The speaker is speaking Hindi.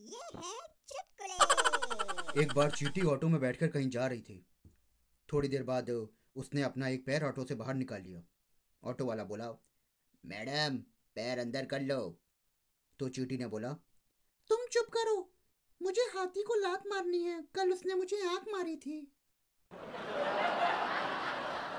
ये है चुटकुले। एक बार चींटी ऑटो में बैठकर कहीं जा रही थी। थोड़ी देर बाद उसने अपना एक पैर ऑटो से बाहर निकाल लिया। ऑटो वाला बोला, मैडम, पैर अंदर कर लो। तो चींटी ने बोला, तुम चुप करो, मुझे हाथी को लात मारनी है। कल उसने मुझे आँख मारी थी।